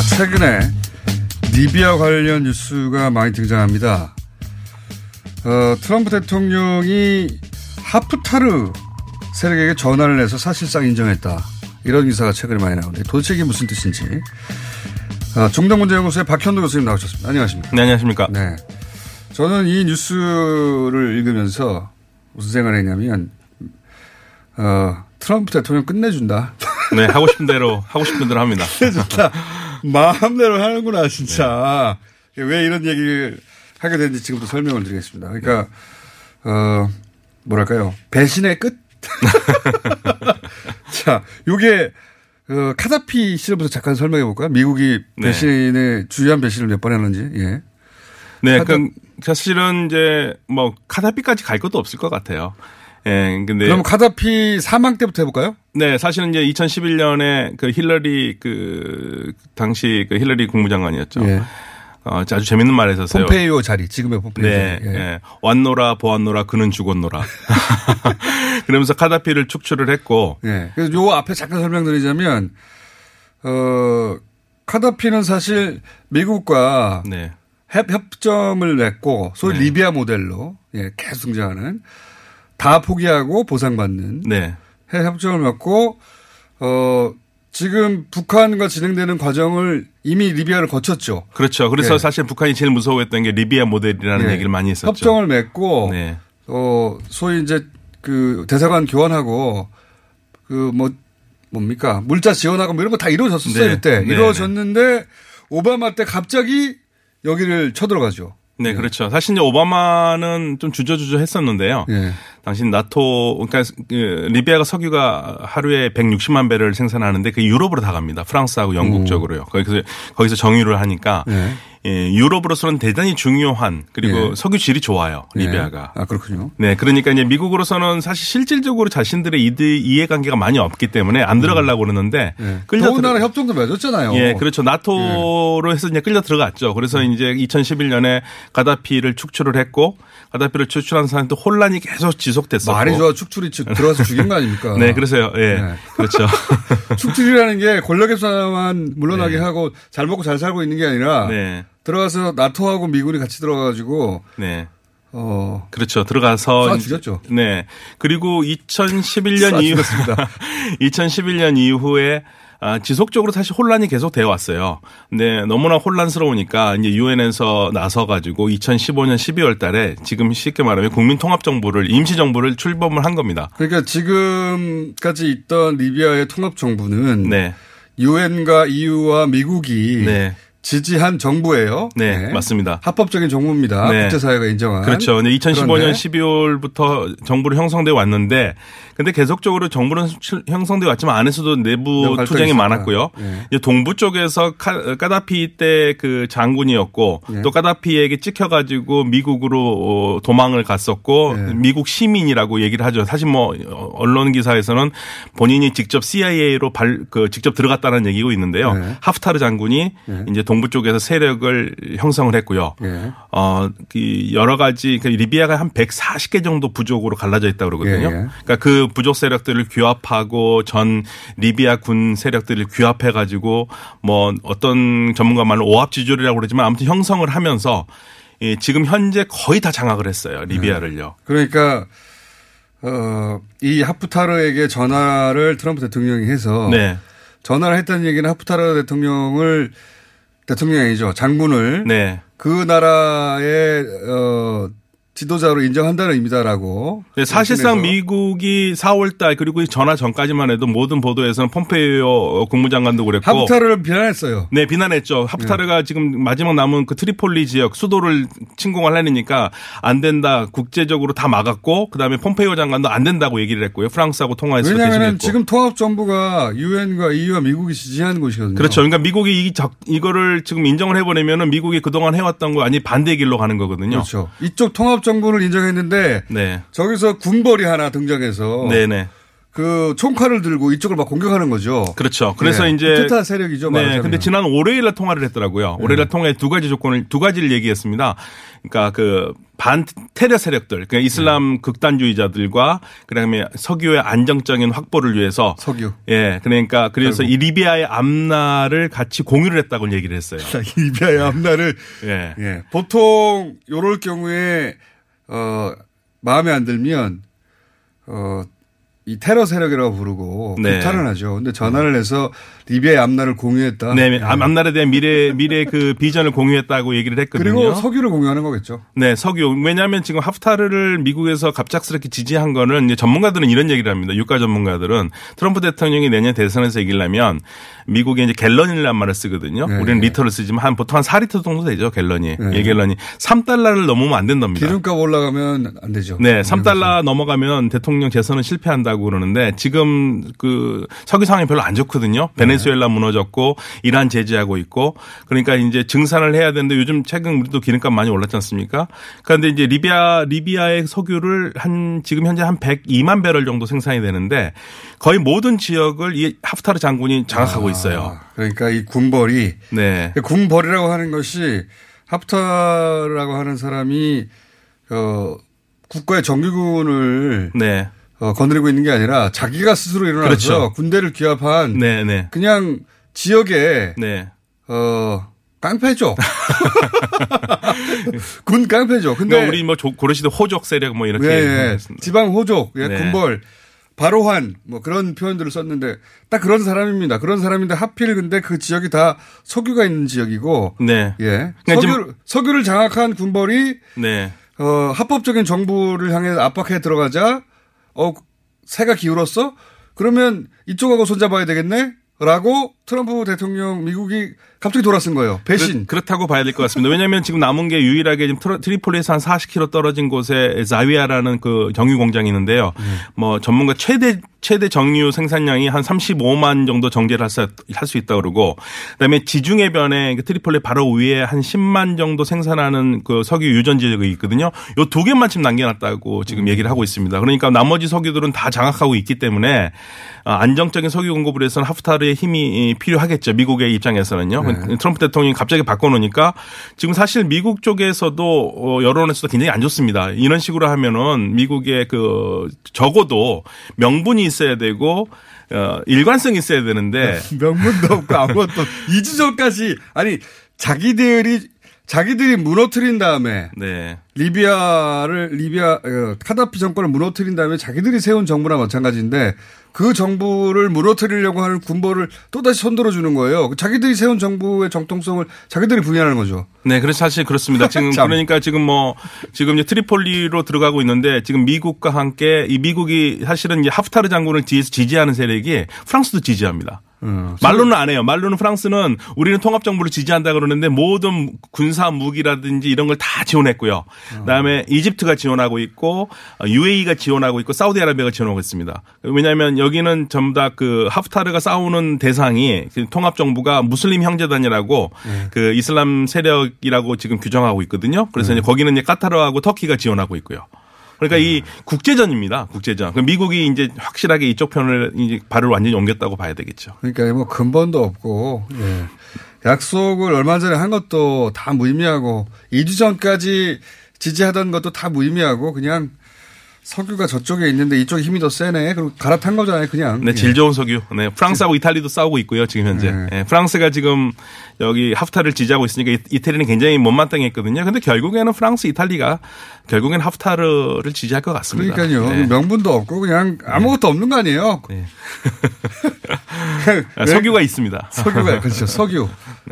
자, 최근에 리비아 관련 뉴스가 많이 등장합니다. 어, 트럼프 대통령이 하프타르 세력에게 전화를 해서 사실상 인정했다. 이런 기사가 최근에 많이 나오는데 도대체 이게 무슨 뜻인지. 어, 중동문제연구소의 박현도 교수님 나오셨습니다. 안녕하십니까. 네, 안녕하십니까. 네. 저는 이 뉴스를 읽으면서 무슨 생각을 했냐면, 어, 트럼프 대통령 끝내준다. 네, 하고 싶은 대로, 하고 싶은 대로 합니다. 좋다. 마음대로 하는구나, 진짜. 왜 이런 얘기를 하게 된지 지금부터 설명을 드리겠습니다. 그러니까 어 뭐랄까요 배신의 끝. 자, 요게 어, 카다피 시절부터 잠깐 설명해 볼까요? 미국이 네. 배신의 주요한 배신을 몇 번 했는지. 예. 네, 그 사실은 이제 뭐 카다피까지 갈 것도 없을 것 같아요. 예, 근데 그럼 카다피 사망 때부터 해볼까요? 네, 사실은 이제 2011년에 그 힐러리 그 당시 그 힐러리 국무장관이었죠. 예. 어, 아주 재밌는 말 했었어요. 폼페이오 자리, 지금의 폼페이오 네, 자리. 예. 예. 왔노라 보았노라 그는 죽었노라. 그러면서 카다피를 축출을 했고 예. 그래서 요 앞에 잠깐 설명드리자면, 어, 카다피는 사실 미국과 네. 협, 협정을 맺고 소위 네. 리비아 모델로 예, 계속 등장하는 다 포기하고 보상받는 네. 해 협정을 맺고 어 지금 북한과 진행되는 과정을 이미 리비아를 거쳤죠. 그렇죠. 그래서 예. 사실 북한이 제일 무서워했던 게 리비아 모델이라는 예. 얘기를 많이 했었죠. 협정을 맺고 네. 어 소위 이제 그 대사관 교환하고 그 뭐 뭡니까 물자 지원하고 뭐 이런 거 다 이루어졌었어요 네. 그때 네, 이루어졌는데 오바마 때 갑자기 여기를 쳐들어가죠. 네, 그렇죠. 사실 이제 오바마는 좀 주저주저 했었는데요. 예. 당시 나토, 그러니까 그 리비아가 석유가 하루에 160만 배를 생산하는데 그 유럽으로 다 갑니다. 프랑스하고 영국 쪽으로요. 거기서, 거기서 정유를 하니까 네. 예, 유럽으로서는 대단히 중요한 그리고 예. 석유 질이 좋아요. 리비아가. 아 그렇군요. 네, 그러니까 이제 미국으로서는 사실 실질적으로 자신들의 이드 이해관계가 많이 없기 때문에 안 들어가려고 그러는데 예. 끌려 더군다나 들어- 협정도 맺었잖아요. 예, 그렇죠. 나토로 해서 이제 끌려 들어갔죠. 그래서 이제 2011년에 가다피를 축출을 했고 가다피를 축출한 상황도 혼란이 계속 지속됐었고. 말이 좋아 축출이 즉 들어가서 죽인 거 아닙니까? 네, 그래서요. 예. 네. 그렇죠. 축출이라는 게 권력에서만 물러나게 네. 하고 잘 먹고 잘 살고 있는 게 아니라 네. 들어가서 나토하고 미군이 같이 들어가가지고 네. 어 그렇죠. 들어가서 죽였죠. 네. 그리고 2011년 쏴 이후 죽였습니다. 2011년 이후에 아, 지속적으로 사실 혼란이 계속 되어 왔어요. 근데 너무나 혼란스러우니까 이제 유엔에서 나서 가지고 2015년 12월 달에 지금 쉽게 말하면 국민통합정부를 임시정부를 출범을 한 겁니다. 그러니까 지금까지 있던 리비아의 통합 정부는 네. 유엔과 EU와 미국이 네. 지지한 정부예요. 네, 맞습니다. 합법적인 정부입니다. 네. 국제사회가 인정한. 그렇죠. 근데 2015년 그런데 12월부터 정부로 형성돼 왔는데 근데 계속적으로 정부는 출- 형성돼 왔지만 안에서도 내부 투쟁이 있었다. 많았고요. 네. 이제 동부 쪽에서 카, 까다피 때 그 장군이었고 네. 또 까다피에게 찍혀가지고 미국으로 어, 도망을 갔었고 네. 미국 시민이라고 얘기를 하죠. 사실 뭐 어, 언론 기사에서는 본인이 직접 CIA로 발, 그 직접 들어갔다는 얘기고 있는데요. 네. 하프타르 장군이 네. 이제 동부 쪽에서 세력을 형성을 했고요. 예. 어, 그 여러 가지 그 리비아가 한 140개 정도 부족으로 갈라져 있다 고 그러거든요. 예, 예. 그러니까 그 부족 세력들을 규합하고 전 리비아 군 세력들을 규합해 가지고 뭐 어떤 전문가 말로 오합 지졸이라고 그러지만 아무튼 형성을 하면서 예, 지금 현재 거의 다 장악을 했어요. 리비아를요. 그러니까 어, 이 하프타르에게 전화를 트럼프 대통령이 해서 네. 전화를 했다는 얘기는 하프타르 대통령을 대통령이 아니죠. 장군을 네. 그 나라의 어, 지도자로 인정한다는 의미다라고. 네, 사실상. 미국이 4월 달 그리고 이 전화 전까지만 해도 모든 보도에서는 폼페이오 국무장관도 그랬고 하프타르를 비난했어요. 네, 비난했죠. 하프타르가 지금 마지막 남은 그 트리폴리 지역 수도를 침공을 하려니까 안 된다. 국제적으로 다 막았고 그다음에 폼페이오 장관도 안 된다고 얘기를 했고요. 프랑스하고 통화해서 왜냐하면. 지금 통합 정부가 유엔과 EU와 미국이 지지하는 곳이거든요. 그렇죠. 그러니까 미국이 이 적, 이거를 지금 인정을 해버리면은 미국이 그동안 해왔던 거 아니 반대 길로 가는 거거든요. 그렇죠. 이쪽 통합 정부를 인정했는데 네. 저기서 군벌이 하나 등장해서 네네. 그 총칼을 들고 이쪽을 막 공격하는 거죠. 그렇죠. 그래서 네. 이제 쿠데타 세력이죠. 네. 말하자면. 근데 지난 월요일 날 통화를 했더라고요. 월요일 날 통화에 두 가지 조건을 두 가지를 얘기했습니다. 그러니까 그 반 테러 세력들, 그러니까 이슬람 네. 극단주의자들과 그다음에 석유의 안정적인 확보를 위해서 석유. 예. 그러니까 그래서 이 리비아의 암나를 같이 공유를 했다고 얘기를 했어요. 리비아의 앞날을 예. 예. 보통 요럴 경우에 어 마음에 안 들면 어 이 테러 세력이라고 부르고 네. 규탄을 하죠. 근데 전화를 해서 리비아의 앞날을 공유했다. 네, 앞- 앞날에 대한 미래 미래 그 비전을 공유했다고 얘기를 했거든요. 그리고 석유를 공유하는 거겠죠. 네, 석유. 왜냐하면 지금 하프타르를 미국에서 갑작스럽게 지지한 거는 이제 전문가들은 이런 얘기를 합니다. 유가 전문가들은 트럼프 대통령이 내년 대선에서 이기려면 미국에 이제 갤런이라는 말을 쓰거든요. 네, 우리는 네. 리터를 쓰지만 한 보통 한 4리터 정도 되죠, 갤런이. 네. 예, 갤런이 3달러를 넘으면 안 된답니다. 기름값 올라가면 안 되죠. 네, 3달러 넘어가면 대통령 재선은 실패한다고 그러는데 지금 그 석유 상황이 별로 안 좋거든요. 베네수엘라 무너졌고 이란 제재하고 있고 그러니까 이제 증산을 해야 되는데 요즘 최근 우리도 기름값 많이 올랐지 않습니까? 그런데 이제 리비아 리비아의 석유를 한 지금 현재 한 102만 배럴 정도 생산이 되는데 거의 모든 지역을 이 하프타르 장군이 장악하고 있어요. 그러니까 이 군벌이 네. 군벌이라고 하는 것이 하프타라고 하는 사람이 어 국가의 정규군을 네. 어, 거느리고 있는 게 아니라 자기가 스스로 일어나서 그렇죠. 군대를 기합한 네, 네. 그냥 지역에 네. 어 깡패죠. 군 깡패죠. 근데 그러니까 우리 뭐 조- 고려시대 호적 세력 뭐 이렇게 예, 예. 했습니다. 지방 호족, 예, 네. 군벌, 바로한 뭐 그런 표현들을 썼는데 딱 그런 사람입니다. 그런 사람인데 하필 근데 그 지역이 다 석유가 있는 지역이고 네. 예. 그러니까 석유, 석유를 장악한 군벌이 네. 어, 합법적인 정부를 향해 압박해 들어가자 어, 새가 기울었어? 그러면 이쪽하고 손잡아야 되겠네? 라고 트럼프 대통령 미국이 갑자기 돌아선 거예요. 배신. 그렇, 다고 봐야 될 것 같습니다. 왜냐하면 지금 남은 게 유일하게 지금 트리폴리에서 한 40km 떨어진 곳에 자위아라는 그 정유 공장이 있는데요. 뭐 전문가 최대 최대 정유 생산량이 한 35만 정도 정제를 할 수 있다 그러고 그다음에 지중해변에 그 트리폴리 바로 위에 한 10만 정도 생산하는 그 석유 유전 지역이 있거든요. 요 두 개만 지금 남겨놨다고 지금 얘기를 하고 있습니다. 그러니까 나머지 석유들은 다 장악하고 있기 때문에 아, 안정적인 석유 공급을 위해서는 하프타르의 힘이 필요하겠죠. 미국의 입장에서는요. 네. 트럼프 대통령이 갑자기 바꿔놓으니까 지금 사실 미국 쪽에서도 어, 여론에서도 굉장히 안 좋습니다. 이런 식으로 하면은 미국의 그 적어도 명분이 있어야 되고 어, 일관성이 있어야 되는데 명분도 없고 아무것도 2주 전까지 아니 자기들이 자기들이 무너뜨린 다음에 네. 리비아를 리비아 어, 카다피 정권을 무너뜨린 다음에 자기들이 세운 정부나 마찬가지인데 그 정부를 무너뜨리려고 하는 군벌을 또다시 손들어 주는 거예요. 자기들이 세운 정부의 정통성을 자기들이 부인하는 거죠. 네, 그래서 사실 그렇습니다. 지금 참. 그러니까 지금 뭐 지금 이제 트리폴리로 들어가고 있는데 지금 미국과 함께 이 미국이 사실은 이제 하프타르 장군을 뒤에서 지지하는 세력이 프랑스도 지지합니다. 말로는 안 해요. 말로는 프랑스는 우리는 통합 정부를 지지한다 그러는데 모든 군사 무기라든지 이런 걸 다 지원했고요. 그다음에 이집트가 지원하고 있고 UAE가 지원하고 있고 사우디아라비아가 지원하고 있습니다. 왜냐하면 여기는 전부 다 그 하프타르가 싸우는 대상이 그 통합 정부가 무슬림 형제단이라고 그 이슬람 세력이라고 지금 규정하고 있거든요. 그래서 이제 거기는 이제 카타르하고 터키가 지원하고 있고요. 그러니까 이 국제전입니다. 국제전. 미국이 이제 확실하게 이쪽 편을 이제 발을 완전히 옮겼다고 봐야 되겠죠. 그러니까 뭐 근본도 없고 예. 약속을 얼마 전에 한 것도 다 무의미하고 2주 전까지 지지하던 것도 다 무의미하고 그냥 석유가 저쪽에 있는데 이쪽에 힘이 더 세네. 그리고 갈아탄 거잖아요, 그냥. 네, 질 좋은 석유. 네, 프랑스하고 이탈리도 싸우고 있고요, 지금 현재. 네, 프랑스가 지금 여기 하프타를 지지하고 있으니까 이- 이태리는 굉장히 못마땅했거든요. 근데 결국에는 프랑스, 이탈리가 결국엔 하프타르를 지지할 것 같습니다. 그러니까요. 네. 명분도 없고 그냥 아무것도 없는 거 아니에요. 아, 석유가 있습니다. 석유가 그렇죠. 석유.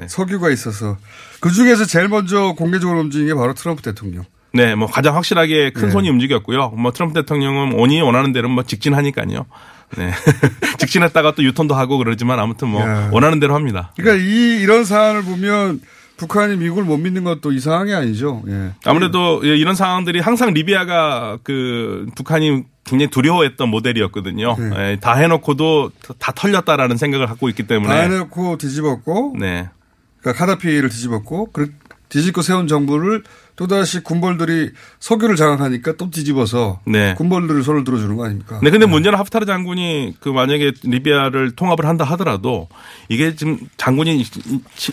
석유가 있어서 그 중에서 제일 먼저 공개적으로 움직인 게 바로 트럼프 대통령. 네, 뭐 가장 확실하게 큰 네. 손이 움직였고요. 뭐 트럼프 대통령은 원이 원하는 대로 뭐 직진하니까요. 네. 직진했다가 또 유턴도 하고 그러지만 아무튼 뭐 야. 원하는 대로 합니다. 그러니까 이 이런 사안을 보면 북한이 미국을 못 믿는 것도 이상한 게 아니죠. 예. 아무래도 예, 이런 상황들이 항상 리비아가 그 북한이 굉장히 두려워했던 모델이었거든요. 예, 다 해놓고도 다 털렸다라는 생각을 갖고 있기 때문에. 다 해놓고 뒤집었고, 네. 그러니까 카다피를 뒤집었고, 그 뒤집고 세운 정부를 또다시 군벌들이 석유를 장악하니까 또 뒤집어서 네. 군벌들을 손을 들어주는 거 아닙니까? 네, 근데 문제는 하프타르 장군이 그 만약에 리비아를 통합을 한다 하더라도 이게 지금 장군이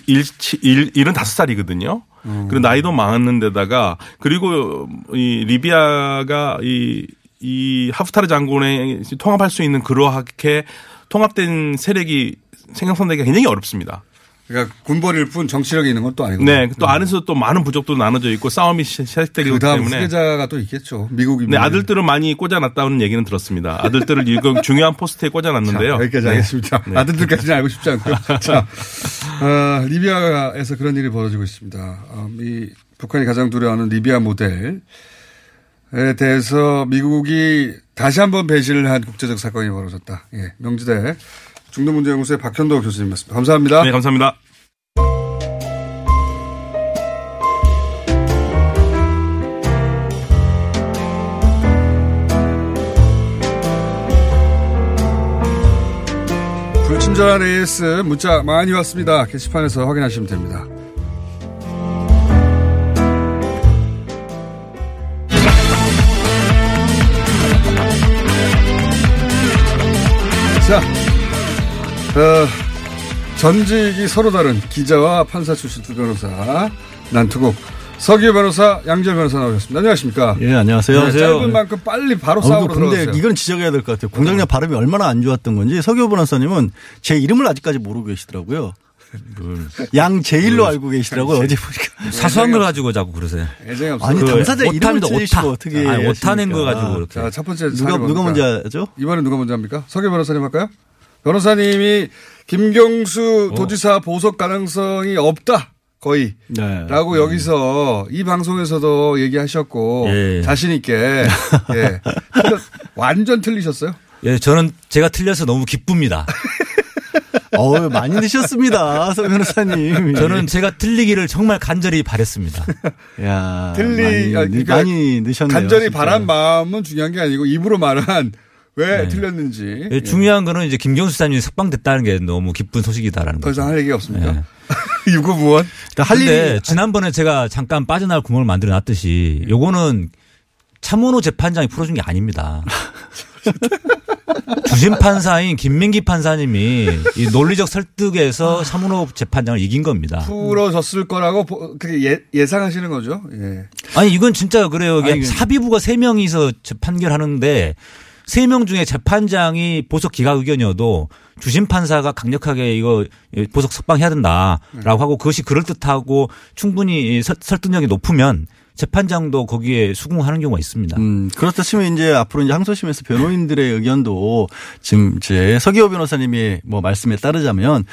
일, 일, 75살이거든요. 그리고 나이도 많은데다가 그리고 이 리비아가 이, 이 하프타르 장군에 통합할 수 있는 그러하게 통합된 세력이 생성되기가 굉장히 어렵습니다. 그러니까 군벌일 뿐 정치력이 있는 건 또 아니고. 네, 또 안에서 또 많은 부족도 나눠져 있고 싸움이 시- 시작되기 그 다음 때문에. 후계자가 또 있겠죠. 미국이. 네, 아들들을 많이 꽂아놨다는 얘기는 들었습니다. 아들들을 이거 중요한 포스트에 꽂아놨는데요. 자, 여기까지 네. 하겠습니다. 네. 아들들까지는 알고 싶지 않고요. 자, 어, 리비아에서 그런 일이 벌어지고 있습니다. 어, 이 북한이 가장 두려워하는 리비아 모델에 대해서 미국이 다시 한번 배신을 한 국제적 사건이 벌어졌다. 예, 명지대 중도문제연구소의 박현도 교수님이었습니다. 감사합니다. 네, 감사합니다. 불친절한 AS 문자 많이 왔습니다. 게시판에서 확인하시면 됩니다. 자, 어, 전직이 서로 다른 기자와 판사 출신 두 변호사 난투국 서기 변호사 양재 변호사 나오셨습니다. 안녕하십니까? 예, 안녕하세요. 네, 짧은 만큼 빨리 바로 어, 싸우러 근데 들어가세요. 이건 지적해야 될 것 같아요. 공장장 발음이 얼마나 안 좋았던 건지 서교 변호사님은 제 이름을 아직까지 모르고 계시더라고요. 양제일로 알고 계시더라고요. 어제 보니까. 사소한 걸 가지고 자꾸 그러세요. 아니, 당사자 이름을 오타입니다, 틀리시고 오타. 어떻게. 아니, 오타낸 하십니까? 거 가지고 그렇게. 자, 첫 번째 누가, 누가? 먼저 하죠? 이번엔 누가 먼저 합니까? 서기 변호사님 할까요? 변호사님이 김경수 어. 도지사 보석 가능성이 없다. 거의. 네. 라고 여기서 이 방송에서도 얘기하셨고 예. 자신 있게. 예. 틀려- 완전 틀리셨어요? 예, 저는 제가 틀려서 너무 기쁩니다. 어우, 많이 드셨습니다. 서 변호사님. 저는 제가 틀리기를 정말 간절히 바랬습니다. 야, 틀리, 많이, 아, 느- 그러니까 많이 넣으셨네요. 간절히 진짜. 바란 마음은 중요한 게 아니고 입으로 말한 왜 틀렸는지. 예, 중요한 거는 이제 김경수 사장님이 석방됐다는 게 너무 기쁜 소식이다라는 더 거죠. 이상 할 얘기가 없습니까? 예. 유구무원. 할 근데 일이 지난번에 제가 잠깐 빠져나갈 구멍을 만들어 놨듯이 요거는 차문호 재판장이 풀어준 게 아닙니다. 주심 판사인 김민기 판사님이 이 논리적 설득에서 차문호 재판장을 이긴 겁니다. 풀어졌을 거라고 그게 예, 예상하시는 거죠? 예. 아니 이건 진짜 그래요. 아니, 그- 사비부가 세 명이서 재- 판결하는데 세 명 중에 재판장이 보석 기각 의견이어도 주심 판사가 강력하게 이거 보석 석방해야 된다라고 하고 그것이 그럴 듯하고 충분히 설- 설득력이 높으면 재판장도 거기에 수긍하는 경우가 있습니다. 음, 그렇다 치면 이제 앞으로 이제 항소심에서 변호인들의 의견도 지금 이제 서기호 변호사님이 뭐 말씀에 따르자면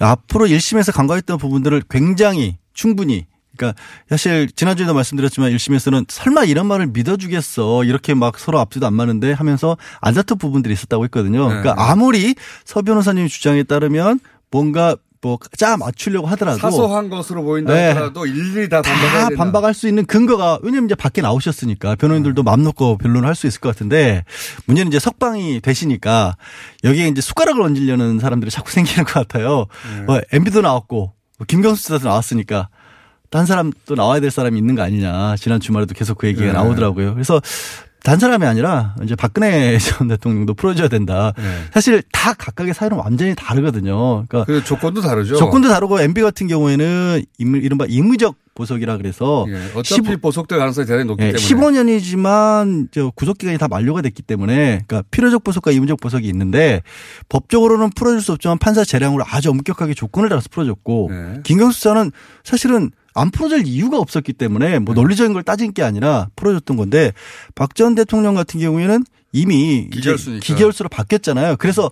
앞으로 1심에서 간과했던 부분들을 굉장히 충분히 그러니까 사실 지난주에도 말씀드렸지만 1심에서는 설마 이런 말을 믿어주겠어 이렇게 막 서로 앞뒤도 안 맞는데 하면서 안 다툰 부분들이 있었다고 했거든요. 네. 그러니까 아무리 서 변호사님 주장에 따르면 뭔가 뭐짜 맞추려고 하더라도 사소한 것으로 보인다 네. 하더라도 일일이 다 다. 반박할 수 있는 근거가 왜냐면 이제 밖에 나오셨으니까 변호인들도 음. 맘 놓고 변론을 할 수 있을 것 같은데 문제는 이제 석방이 되시니까 여기에 이제 숟가락을 얹으려는 사람들이 자꾸 생기는 것 같아요. 네. 뭐 MB도 나왔고 뭐 김경수 지사도 나왔으니까 딴 사람 또 나와야 될 사람이 있는 거 아니냐. 지난 주말에도 계속 그 얘기가 네. 나오더라고요. 그래서 단 사람이 아니라 이제 박근혜 전 대통령도 풀어줘야 된다. 네. 사실 다 각각의 사유는 완전히 다르거든요. 그러니까 그 조건도 다르죠. 조건도 다르고 MB 같은 경우에는 임- 이른바 임의적 보석이라 그래서 예, 어차피 보석될 가능성이 대단히 높기 예, 때문에. 15년이지만 저 구속 기간이 다 만료가 됐기 때문에 그러니까 필요적 보석과 임의적 보석이 있는데 법적으로는 풀어줄 수 없지만 판사 재량으로 아주 엄격하게 조건을 달아서 풀어줬고 네. 김경수 수사는 사실은 안 풀어줄 이유가 없었기 때문에 네. 뭐 논리적인 걸 따진 게 아니라 풀어줬던 건데 박 전 대통령 같은 경우에는 이미 기결수니까. 기결수로 바뀌었잖아요. 그래서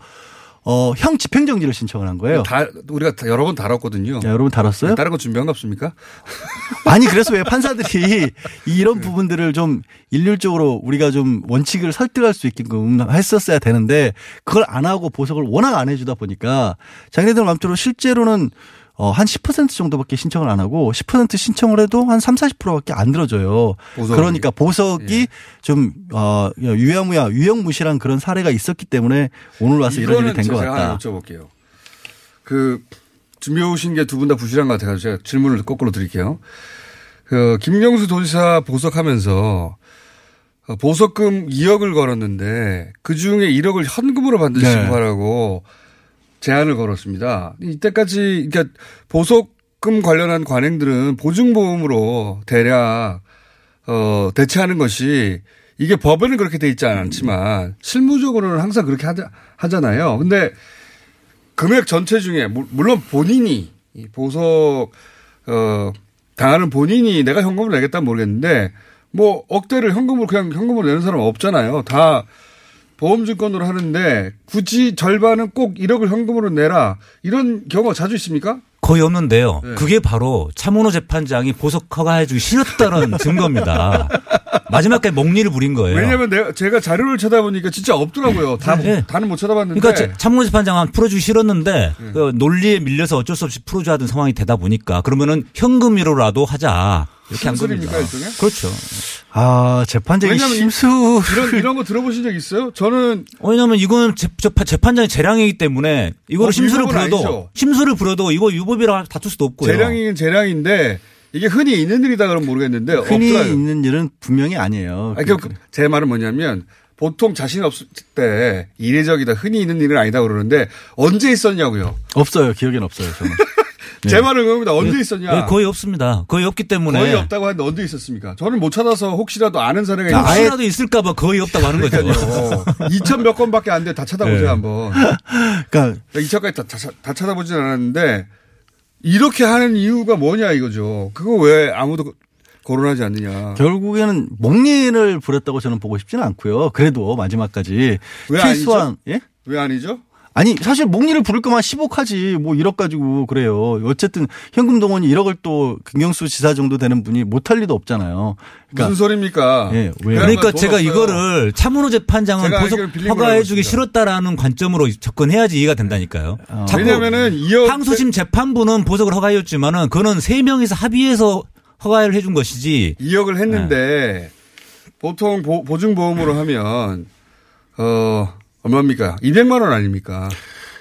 어, 형 집행정지를 신청을 한 거예요. 다 우리가 다 여러 번 다뤘거든요. 야, 여러분 다뤘어요? 다른 거 준비한 거 없습니까? 아니 그래서 왜 판사들이 이런 부분들을 좀 일률적으로 우리가 좀 원칙을 설득할 수 있게끔 했었어야 되는데 그걸 안 하고 보석을 워낙 안 해주다 보니까 장례들 맘대로 실제로는 어, 한 10% 정도밖에 신청을 안 하고 10% 신청을 해도 한 3, 40%밖에 안 들어줘요. 보석이. 그러니까 보석이 예. 좀, 어, 유야무야, 유형무실한 그런 사례가 있었기 때문에 오늘 와서 이런 일이 된것 제가 하나 같다. 여쭤볼게요. 그 준비해 오신 게 두 분 다 부실한 것 같아요. 제가 질문을 거꾸로 드릴게요. 그 김경수 도지사 보석하면서 어, 보석금 2억을 걸었는데 그 중에 1억을 현금으로 반드시 네. 지급하라고 제안을 걸었습니다. 이때까지 그러니까 보석금 관련한 관행들은 보증보험으로 대략 어 대체하는 것이 이게 법에는 그렇게 돼 있지 않지만 실무적으로는 항상 그렇게 하자, 하잖아요. 근데 금액 전체 중에 물- 물론 본인이 이 보석 어 당하는 본인이 내가 현금을 내겠다는 모르겠는데 뭐 억대를 현금으로 그냥 현금으로 내는 사람 은 없잖아요. 다 보험증권으로 하는데 굳이 절반은 꼭 1억을 현금으로 내라 이런 경우가 자주 있습니까? 거의 없는데요. 네. 그게 바로 차문호 재판장이 보석 허가해주기 싫었다는 증거입니다. 마지막까지 목리를 부린 거예요. 왜냐하면 내가 제가 자료를 찾아보니까 진짜 없더라고요. 다 네. 다는 못 찾아봤는데. 그러니까 차- 차문호 재판장은 풀어주기 싫었는데 그 논리에 밀려서 어쩔 수 없이 풀어줘야 하는 상황이 되다 보니까 그러면 현금으로라도 하자 이렇게 한 겁니다. 일종의? 그렇죠. 아 재판장이 심수 이런 이런 거 들어보신 적 있어요? 저는 왜냐하면 이건 재, 재판, 재판 장의 재량이기 때문에 이거를 어, 심술을 유법은 부려도 아니죠. 심술을 부려도 이거 유법이라 다툴 수도 없고요. 재량이긴 재량인데 이게 흔히 있는 일이다 그러면 모르겠는데 흔히 없더라고요. 있는 일은 분명히 아니에요. 아니, 그, 제 말은 뭐냐면 보통 자신 없을 때 이례적이다 흔히 있는 일은 아니다 그러는데 언제 있었냐고요. 없어요. 기억엔 없어요. 저는. 제 말은 그겁니다. 언제 있었냐. 네, 거의 없습니다. 거의 없기 때문에 거의 없다고 하는데 언제 있었습니까? 저는 못 찾아서 혹시라도 아는 사례가 있 혹시라도 있을까봐 거의 없다고 하는 거죠. 2천 몇 건밖에 안 돼. 다 찾아보세요 네. 한번. 그러니까 2천까지 다, 다, 다 찾아보진 않았는데 이렇게 하는 이유가 뭐냐 이거죠. 그거 왜 아무도 거론하지 않느냐. 결국에는 목리를 부렸다고 저는 보고 싶지는 않고요. 그래도 마지막까지 왜 최소한 아니죠? 예? 왜 아니죠? 아니 사실 목리를 부를 거면 10억하지 뭐 1억 가지고 그래요. 어쨌든 현금 동원이 1억을 또 김경수 지사 정도 되는 분이 못할 리도 없잖아요. 무슨 소리입니까? 예, 왜? 그러니까 돈 제가 없어요. 이거를 차문호 재판장은 보석 허가해주기 싫었다라는 관점으로 접근해야지 이해가 된다니까요. 자꾸 왜냐면은 항소심 재판부는 보석을 허가해줬지만은 그거는 세 명이서 합의해서 허가를 해준 것이지. 2억을 했는데 보통 보, 보증보험으로 하면 어 얼마입니까? 200만 원 아닙니까?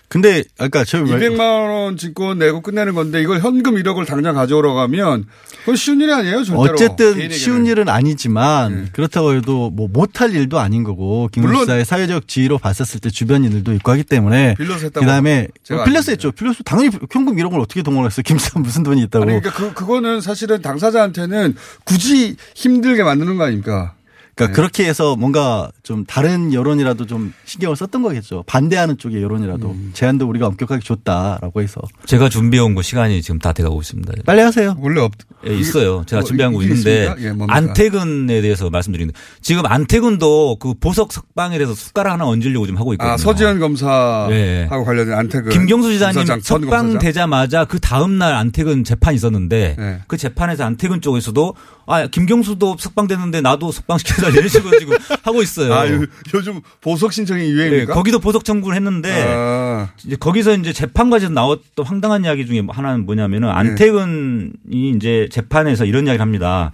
근데 아까 저 200만 원 증권 내고 끝내는 건데 이걸 현금 1억을 당장 가져오러 가면 그건 쉬운 일이 아니에요, 절대로. 어쨌든. 쉬운 일은 아니지만 그렇다고 해도 뭐 못할 일도 아닌 거고 김 물론- 지사의 사회적 지위로 봤었을 때 주변 인들도 있고 하기 때문에 빌려서 했다고 그다음에 제가 빌려서 했죠. 빌려서 당연히 현금 1억을 어떻게 동원했어요. 김 지사 무슨 돈이 있다고. 아니, 그러니까 그, 그거는 사실은 당사자한테는 굳이 힘들게 만드는 거 아닙니까? 그러니까 그렇게 해서 뭔가 좀 다른 여론이라도 좀 신경을 썼던 거겠죠. 반대하는 쪽의 여론이라도 음. 제안도 우리가 엄격하게 줬다라고 해서 제가 준비해온 거 시간이 지금 다 돼가고 있습니다. 빨리 하세요. 원래 없. 예, 있어요. 제가 뭐, 준비한 거 있는데? 예? 안태근에 대해서 말씀드리는데 지금 안태근도 그 보석 석방에 대해서 숟가락 하나 얹으려고 지금 하고 있거든요. 아, 서지현 검사하고 네. 관련된 안태근. 김경수 지사님 검사장. 석방 되자마자 그 다음 날 안태근 재판이 있었는데 네. 그 재판에서 안태근 쪽에서도 아 김경수도 석방됐는데 나도 석방시켜달라 이런 식으로 지금 하고 있어요. 아, 요, 요즘 보석 신청이 네, 유행입니까? 거기도 보석 청구를 했는데 아. 이제 거기서 이제 재판 과정에서 나왔던 황당한 이야기 중에 하나는 뭐냐면은 네. 안태근이 이제 재판에서 이런 이야기를 합니다.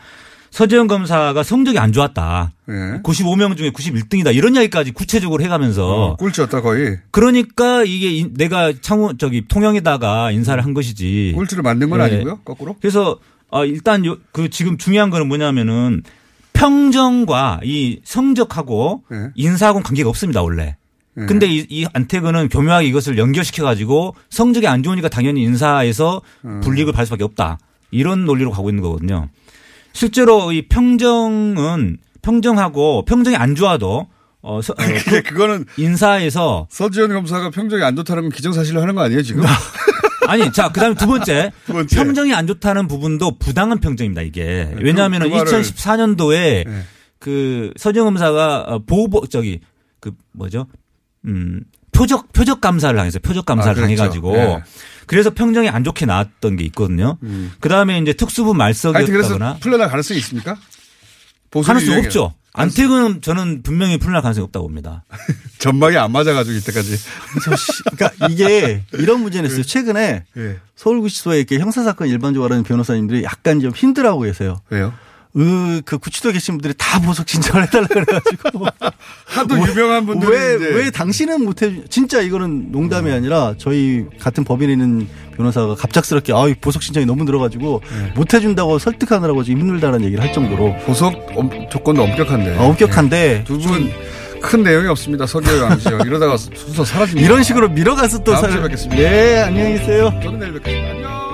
서재현 검사가 성적이 안 좋았다. 네. 95명 중에 91등이다. 이런 이야기까지 구체적으로 해가면서 어, 꿀찌였다 거의. 그러니까 이게 인- 내가 창우 저기 통영에다가 인사를 한 것이지. 꿀찌를 만든 건 네. 아니고요. 거꾸로. 그래서 아 일단 요, 그 지금 중요한 거는 뭐냐면은 평정과 이 성적하고 네. 인사하고는 관계가 없습니다 원래. 네. 근데 이, 이 안태근은 교묘하게 이것을 연결시켜 가지고 성적이 안 좋으니까 당연히 인사에서 음. 불이익을 받을 수밖에 없다. 이런 논리로 가고 있는 거거든요. 실제로 이 평정은 평정하고 평정이 안 좋아도 어, 서- 어, 그거는 인사에서 서지현 검사가 평정이 안 좋다는 건 기정사실로 하는 거 아니에요 지금? 아니, 자, 그 다음에 두 번째. 두 번째. 평정이 안 좋다는 부분도 부당한 평정입니다, 이게. 그- 왜냐하면 그 말을- 2014년도에 네. 그 서정 검사가 어, 보호, 저기, 그 뭐죠? 음, 표적, 표적 감사를 당했어요. 표적 감사를 아, 그랬죠. 당해가지고. 네. 그래서 평정이 안 좋게 나왔던 게 있거든요. 그 다음에 이제 특수부 음. 말석이었다거나. 풀려날 가능성이 있습니까? 보석이 가능성 유행해요. 없죠. 안태근은 저는 분명히 풀려날 가능성이 없다고 봅니다. 전망이 안 맞아가지고 이때까지. 그러니까 이게 이런 문제는 있어요. 최근에 예. 서울구치소에 이렇게 형사사건 일반적으로 하는 변호사님들이 약간 좀 힘들어하고 계세요. 왜요? 으, 그 구치소에 계신 분들이 다 보석 신청을 해달라 그래가지고. 하도 유명한 분들이 왜, 이제- 왜 당신은 못해, 진짜 이거는 농담이 아니라 저희 같은 법인에 있는 변호사가 갑작스럽게 아, 보석 신청이 너무 늘어가지고 네. 못 해준다고 설득하느라고 지금 힘들다는 얘기를 할 정도로. 보석 엄- 조건도 엄격한데. 어, 엄격한데. 두분 큰 내용이 없습니다. 서기호 양지요. 이러다가 순서 사라집니다. 이런 식으로 밀어가서 또 다음 주에 살- 뵙겠습니다. 네, 안녕히 계세요. 저는 내일 뵙겠습니다. 안녕.